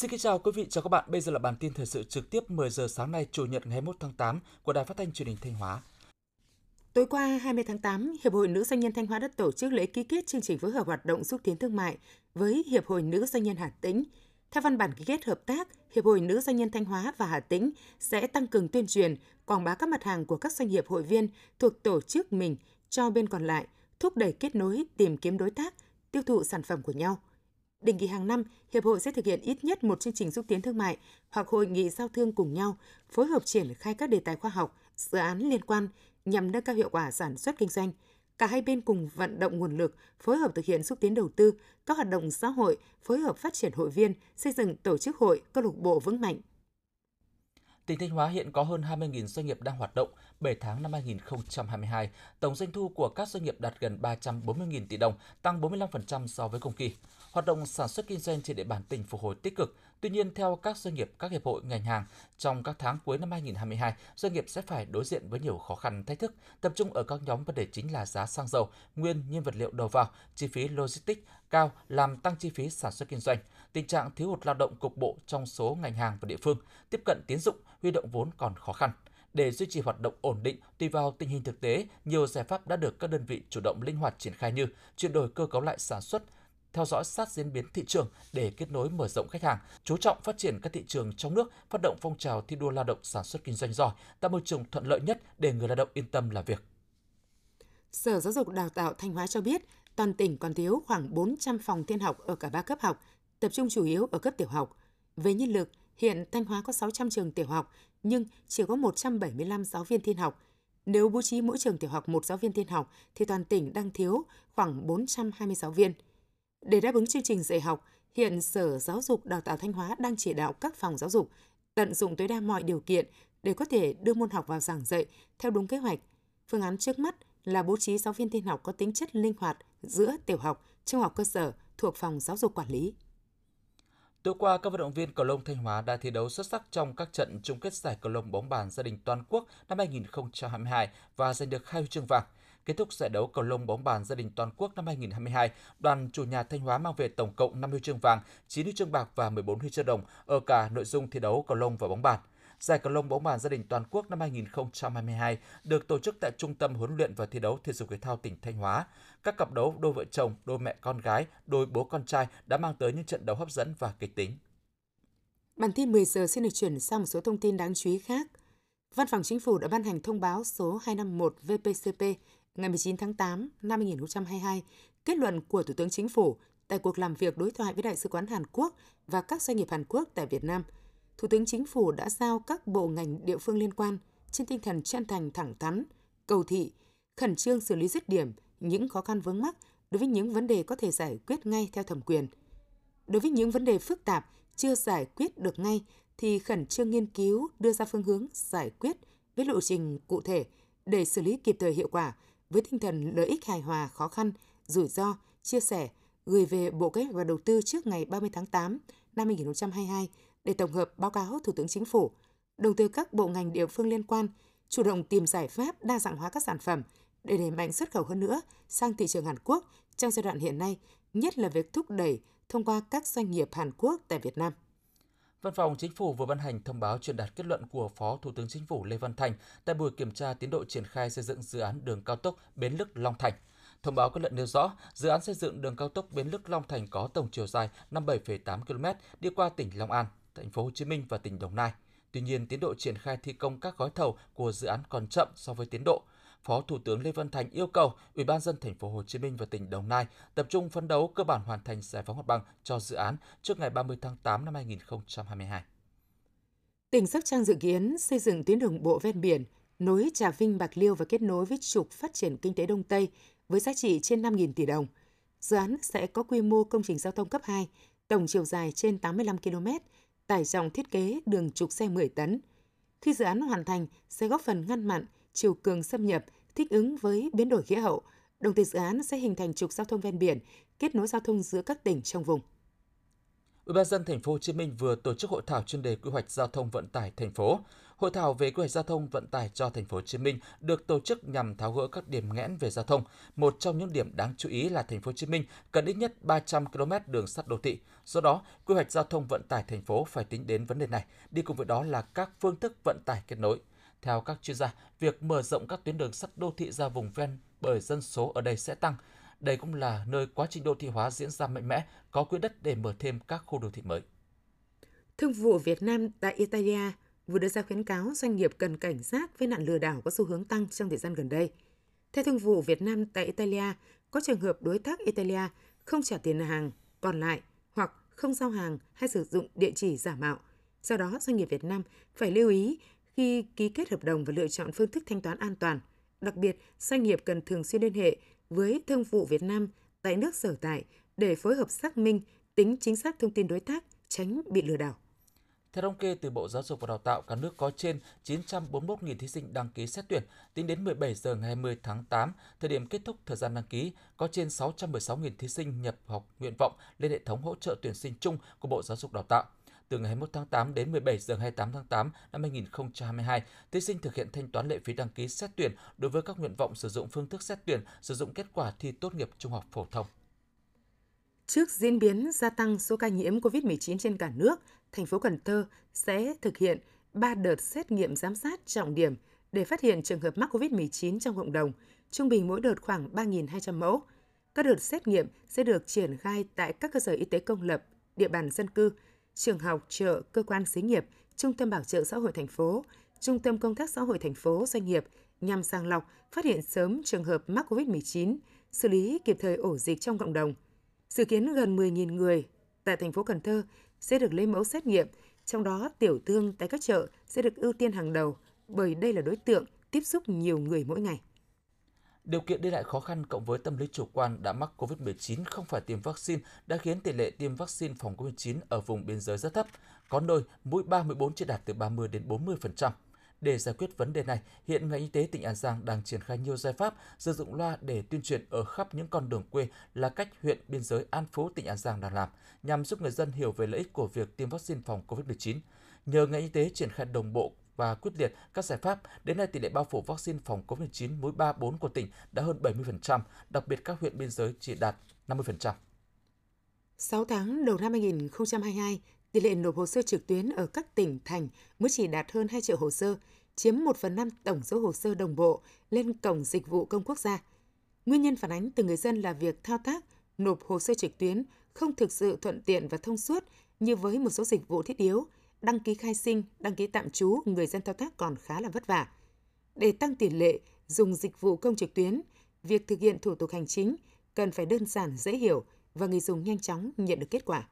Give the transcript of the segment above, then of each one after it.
Xin kính chào quý vị, chào các bạn. Bây giờ là bản tin thời sự trực tiếp 10 giờ sáng nay, Chủ nhật ngày 21 tháng 8 của Đài Phát thanh Truyền hình Thanh Hóa. Tối qua 20 tháng 8, Hiệp hội Nữ doanh nhân Thanh Hóa đã tổ chức lễ ký kết chương trình phối hợp hoạt động xúc tiến thương mại với Hiệp hội Nữ doanh nhân Hà Tĩnh. Theo văn bản ký kết hợp tác, Hiệp hội Nữ doanh nhân Thanh Hóa và Hà Tĩnh sẽ tăng cường tuyên truyền, quảng bá các mặt hàng của các doanh nghiệp hội viên thuộc tổ chức mình cho bên còn lại, thúc đẩy kết nối, tìm kiếm đối tác, tiêu thụ sản phẩm của nhau – Định kỳ hàng năm, Hiệp hội sẽ thực hiện ít nhất một chương trình xúc tiến thương mại hoặc hội nghị giao thương cùng nhau, phối hợp triển khai các đề tài khoa học, dự án liên quan nhằm nâng cao hiệu quả sản xuất kinh doanh. Cả hai bên cùng vận động nguồn lực, phối hợp thực hiện xúc tiến đầu tư, các hoạt động xã hội, phối hợp phát triển hội viên, xây dựng tổ chức hội, câu lạc bộ vững mạnh, Tỉnh Thanh Hóa hiện có hơn 20.000 doanh nghiệp đang hoạt động. 7 tháng năm 2022, tổng doanh thu của các doanh nghiệp đạt gần 340.000 tỷ đồng, tăng 45% so với cùng kỳ. Hoạt động sản xuất kinh doanh trên địa bàn tỉnh phục hồi tích cực. Tuy nhiên, theo các doanh nghiệp, các hiệp hội ngành hàng, trong các tháng cuối năm 2022, doanh nghiệp sẽ phải đối diện với nhiều khó khăn thách thức, tập trung ở các nhóm vấn đề chính là giá xăng dầu, nguyên nhiên vật liệu đầu vào, chi phí logistics cao làm tăng chi phí sản xuất kinh doanh, tình trạng thiếu hụt lao động cục bộ trong số ngành hàng và địa phương, tiếp cận tiến dụng, huy động vốn còn khó khăn. Để duy trì hoạt động ổn định, tùy vào tình hình thực tế, nhiều giải pháp đã được các đơn vị chủ động linh hoạt triển khai như chuyển đổi cơ cấu lại sản xuất, theo dõi sát diễn biến thị trường để kết nối mở rộng khách hàng, chú trọng phát triển các thị trường trong nước, phát động phong trào thi đua lao động sản xuất kinh doanh giỏi, tạo môi trường thuận lợi nhất để người lao động yên tâm làm việc. Sở Giáo dục Đào tạo Thanh Hóa cho biết, toàn tỉnh còn thiếu khoảng 400 phòng tiên học ở cả ba cấp học, tập trung chủ yếu ở cấp tiểu học. Về nhân lực, hiện Thanh Hóa có 600 trường tiểu học, nhưng chỉ có 175 giáo viên thiên học. Nếu bố trí mỗi trường tiểu học một giáo viên thiên học, thì toàn tỉnh đang thiếu khoảng 420 giáo viên. Để đáp ứng chương trình dạy học, hiện Sở Giáo dục Đào tạo Thanh Hóa đang chỉ đạo các phòng giáo dục tận dụng tối đa mọi điều kiện để có thể đưa môn học vào giảng dạy theo đúng kế hoạch. Phương án trước mắt là bố trí giáo viên tin học có tính chất linh hoạt giữa tiểu học, trung học cơ sở thuộc phòng giáo dục quản lý. Tối qua, các vận động viên cầu lông Thanh Hóa đã thi đấu xuất sắc trong các trận chung kết giải cầu lông bóng bàn gia đình toàn quốc năm 2022 và giành được hai huy chương vàng. Kết thúc giải đấu cầu lông bóng bàn gia đình toàn quốc năm 2022, đoàn chủ nhà Thanh Hóa mang về tổng cộng 5 huy chương vàng, 9 huy chương bạc và 14 huy chương đồng ở cả nội dung thi đấu cầu lông và bóng bàn. Giải cầu lông bóng bàn gia đình toàn quốc năm 2022 được tổ chức tại Trung tâm huấn luyện và thi đấu thể dục thể thao tỉnh Thanh Hóa. Các cặp đấu đôi vợ chồng, đôi mẹ con gái, đôi bố con trai đã mang tới những trận đấu hấp dẫn và kịch tính. Bản tin 10 giờ xin được chuyển sang một số thông tin đáng chú ý khác. Văn phòng Chính phủ đã ban hành thông báo số 251 VPCP ngày 19 tháng 8 năm 2022, kết luận của Thủ tướng Chính phủ tại cuộc làm việc đối thoại với Đại sứ quán Hàn Quốc và các doanh nghiệp Hàn Quốc tại Việt Nam – Thủ tướng Chính phủ đã giao các bộ ngành địa phương liên quan trên tinh thần chân thành thẳng thắn, cầu thị, khẩn trương xử lý dứt điểm những khó khăn vướng mắc đối với những vấn đề có thể giải quyết ngay theo thẩm quyền. Đối với những vấn đề phức tạp chưa giải quyết được ngay thì khẩn trương nghiên cứu đưa ra phương hướng giải quyết với lộ trình cụ thể để xử lý kịp thời hiệu quả với tinh thần lợi ích hài hòa khó khăn, rủi ro, chia sẻ, gửi về Bộ Kế hoạch và Đầu tư trước ngày 30 tháng 8 năm 2022 để tổng hợp báo cáo Thủ tướng Chính phủ, đồng thời các bộ ngành địa phương liên quan chủ động tìm giải pháp đa dạng hóa các sản phẩm để đẩy mạnh xuất khẩu hơn nữa sang thị trường Hàn Quốc trong giai đoạn hiện nay, nhất là việc thúc đẩy thông qua các doanh nghiệp Hàn Quốc tại Việt Nam. Văn phòng Chính phủ vừa ban hành thông báo truyền đạt kết luận của Phó Thủ tướng Chính phủ Lê Văn Thành tại buổi kiểm tra tiến độ triển khai xây dựng dự án đường cao tốc Bến Lức Long Thành. Thông báo kết luận nêu rõ, dự án xây dựng đường cao tốc Bến Lức Long Thành có tổng chiều dài 57,8 km đi qua tỉnh Long An, thành phố Hồ Chí Minh và tỉnh Đồng Nai. Tuy nhiên, tiến độ triển khai thi công các gói thầu của dự án còn chậm so với tiến độ. Phó Thủ tướng Lê Văn Thành yêu cầu Ủy ban dân thành phố Hồ Chí Minh và tỉnh Đồng Nai tập trung phấn đấu cơ bản hoàn thành giải phóng mặt bằng cho dự án trước ngày 30 tháng 8 năm 2022. Tỉnh Sóc Trăng dự kiến xây dựng tuyến đường bộ ven biển nối Trà Vinh, Bạc Liêu và kết nối với trục phát triển kinh tế Đông Tây với giá trị trên 5.000 tỷ đồng. Dự án sẽ có quy mô công trình giao thông cấp 2, tổng chiều dài trên 85 km, tải trọng thiết kế đường trục xe 10 tấn. Khi dự án hoàn thành, sẽ góp phần ngăn mặn, chiều cường xâm nhập, thích ứng với biến đổi khí hậu. Đồng thời dự án sẽ hình thành trục giao thông ven biển, kết nối giao thông giữa các tỉnh trong vùng. Ủy ban dân thành phố Hồ Chí Minh vừa tổ chức hội thảo chuyên đề quy hoạch giao thông vận tải thành phố. Hội thảo về quy hoạch giao thông vận tải cho thành phố Hồ Chí Minh được tổ chức nhằm tháo gỡ các điểm nghẽn về giao thông. Một trong những điểm đáng chú ý là thành phố Hồ Chí Minh cần ít nhất 300 km đường sắt đô thị. Do đó, quy hoạch giao thông vận tải thành phố phải tính đến vấn đề này, đi cùng với đó là các phương thức vận tải kết nối. Theo các chuyên gia, việc mở rộng các tuyến đường sắt đô thị ra vùng ven bởi dân số ở đây sẽ tăng. Đây cũng là nơi quá trình đô thị hóa diễn ra mạnh mẽ, có quỹ đất để mở thêm các khu đô thị mới. Thương vụ Việt Nam tại Italia vừa đưa ra khuyến cáo doanh nghiệp cần cảnh giác với nạn lừa đảo có xu hướng tăng trong thời gian gần đây. Theo Thương vụ Việt Nam tại Italia, có trường hợp đối tác Italia không trả tiền hàng còn lại hoặc không giao hàng hay sử dụng địa chỉ giả mạo. Do đó, doanh nghiệp Việt Nam phải lưu ý khi ký kết hợp đồng và lựa chọn phương thức thanh toán an toàn. Đặc biệt, doanh nghiệp cần thường xuyên liên hệ với Thương vụ Việt Nam tại nước sở tại để phối hợp xác minh tính chính xác thông tin đối tác, tránh bị lừa đảo. Theo thống kê từ Bộ Giáo dục và Đào tạo, cả nước có trên 941.000 thí sinh đăng ký xét tuyển. Tính đến 17 giờ ngày 20 tháng 8, thời điểm kết thúc thời gian đăng ký, có trên 616.000 thí sinh nhập học nguyện vọng lên hệ thống hỗ trợ tuyển sinh chung của Bộ Giáo dục Đào tạo. Từ ngày 21 tháng 8 đến 17 giờ 28 tháng 8 năm 2022, thí sinh thực hiện thanh toán lệ phí đăng ký xét tuyển đối với các nguyện vọng sử dụng phương thức xét tuyển sử dụng kết quả thi tốt nghiệp trung học phổ thông. Trước diễn biến gia tăng số ca nhiễm COVID-19 trên cả nước, thành phố Cần Thơ sẽ thực hiện 3 đợt xét nghiệm giám sát trọng điểm để phát hiện trường hợp mắc COVID-19 trong cộng đồng, trung bình mỗi đợt khoảng 3.200 mẫu. Các đợt xét nghiệm sẽ được triển khai tại các cơ sở y tế công lập, địa bàn dân cư, trường học, chợ, cơ quan xí nghiệp, trung tâm bảo trợ xã hội thành phố, trung tâm công tác xã hội thành phố, doanh nghiệp nhằm sàng lọc, phát hiện sớm trường hợp mắc COVID-19, xử lý kịp thời ổ dịch trong cộng đồng. Dự kiến gần 10.000 người tại thành phố Cần Thơ sẽ được lấy mẫu xét nghiệm, trong đó tiểu thương tại các chợ sẽ được ưu tiên hàng đầu bởi đây là đối tượng tiếp xúc nhiều người mỗi ngày. Điều kiện đi lại khó khăn cộng với tâm lý chủ quan đã mắc COVID-19 không phải tiêm vaccine đã khiến tỷ lệ tiêm vaccine phòng COVID-19 ở vùng biên giới rất thấp, có nơi mũi 3, mũi 4 chỉ đạt từ 30 đến 40%. Để giải quyết vấn đề này, hiện ngành y tế tỉnh An Giang đang triển khai nhiều giải pháp sử dụng loa để tuyên truyền ở khắp những con đường quê là cách huyện biên giới An Phú tỉnh An Giang đang làm, nhằm giúp người dân hiểu về lợi ích của việc tiêm vaccine phòng COVID-19. Nhờ ngành y tế triển khai đồng bộ và quyết liệt các giải pháp, đến nay tỷ lệ bao phủ vaccine phòng COVID-19 mũi 3, 4 của tỉnh đã hơn 70%, đặc biệt các huyện biên giới chỉ đạt 50%. 6 tháng đầu năm 2022, tỷ lệ nộp hồ sơ trực tuyến ở các tỉnh, thành mới chỉ đạt hơn 2 triệu hồ sơ, chiếm 1 phần 5 tổng số hồ sơ đồng bộ lên Cổng Dịch vụ Công Quốc gia. Nguyên nhân phản ánh từ người dân là việc thao tác, nộp hồ sơ trực tuyến không thực sự thuận tiện và thông suốt như với một số dịch vụ thiết yếu, đăng ký khai sinh, đăng ký tạm trú, người dân thao tác còn khá là vất vả. Để tăng tỷ lệ dùng dịch vụ công trực tuyến, việc thực hiện thủ tục hành chính cần phải đơn giản, dễ hiểu và người dùng nhanh chóng nhận được kết quả.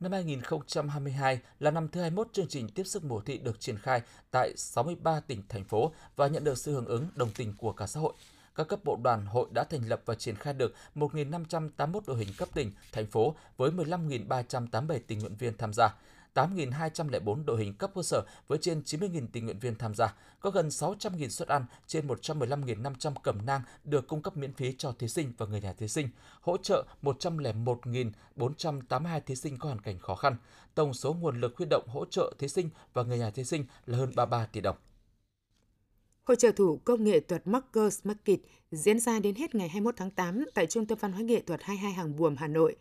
Năm 2022 là năm thứ 21 chương trình tiếp sức mùa thị được triển khai tại 63 tỉnh, thành phố và nhận được sự hưởng ứng đồng tình của cả xã hội. Các cấp bộ đoàn hội đã thành lập và triển khai được 1.581 đội hình cấp tỉnh, thành phố với 15.387 tình nguyện viên tham gia. 8.204 đội hình cấp cơ sở với trên 90.000 tình nguyện viên tham gia, có gần 600.000 suất ăn, trên 115.500 cẩm nang được cung cấp miễn phí cho thí sinh và người nhà thí sinh, hỗ trợ 101.482 thí sinh có hoàn cảnh khó khăn. Tổng số nguồn lực huy động hỗ trợ thí sinh và người nhà thí sinh là hơn 33 tỷ đồng. Hội trợ thủ công nghệ thuật Markers Market diễn ra đến hết ngày 21 tháng 8 tại Trung tâm Văn hóa Nghệ thuật 22 Hàng Buồm, Hà Nội.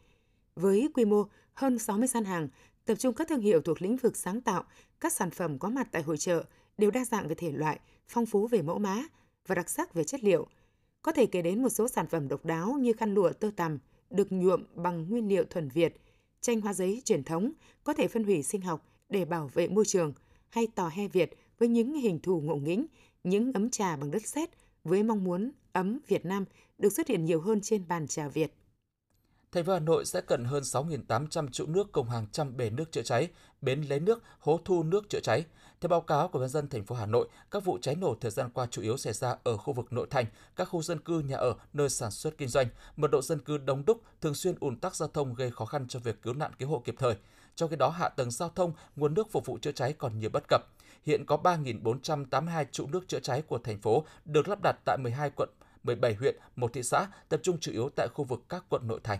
Với quy mô hơn 60 gian hàng, tập trung các thương hiệu thuộc lĩnh vực sáng tạo, các sản phẩm có mặt tại hội trợ đều đa dạng về thể loại, phong phú về mẫu mã và đặc sắc về chất liệu. Có thể kể đến một số sản phẩm độc đáo như khăn lụa tơ tằm được nhuộm bằng nguyên liệu thuần Việt, tranh hoa giấy truyền thống có thể phân hủy sinh học để bảo vệ môi trường, hay tò he Việt với những hình thù ngộ nghĩnh, những ấm trà bằng đất sét với mong muốn ấm Việt Nam được xuất hiện nhiều hơn trên bàn trà Việt thành phố Hà Nội sẽ cần hơn 6.800 trụ nước cùng hàng trăm bể nước chữa cháy, bến lấy nước, hố thu nước chữa cháy. Theo báo cáo của nhân dân thành phố Hà Nội, các vụ cháy nổ thời gian qua chủ yếu xảy ra ở khu vực nội thành, các khu dân cư, nhà ở, nơi sản xuất kinh doanh, mật độ dân cư đông đúc, thường xuyên ùn tắc giao thông gây khó khăn cho việc cứu nạn cứu hộ kịp thời. Trong khi đó, hạ tầng giao thông, nguồn nước phục vụ chữa cháy còn nhiều bất cập. Hiện có 3.482 trụ nước chữa cháy của thành phố được lắp đặt tại 12 quận, 17 huyện, một thị xã, tập trung chủ yếu tại khu vực các quận nội thành.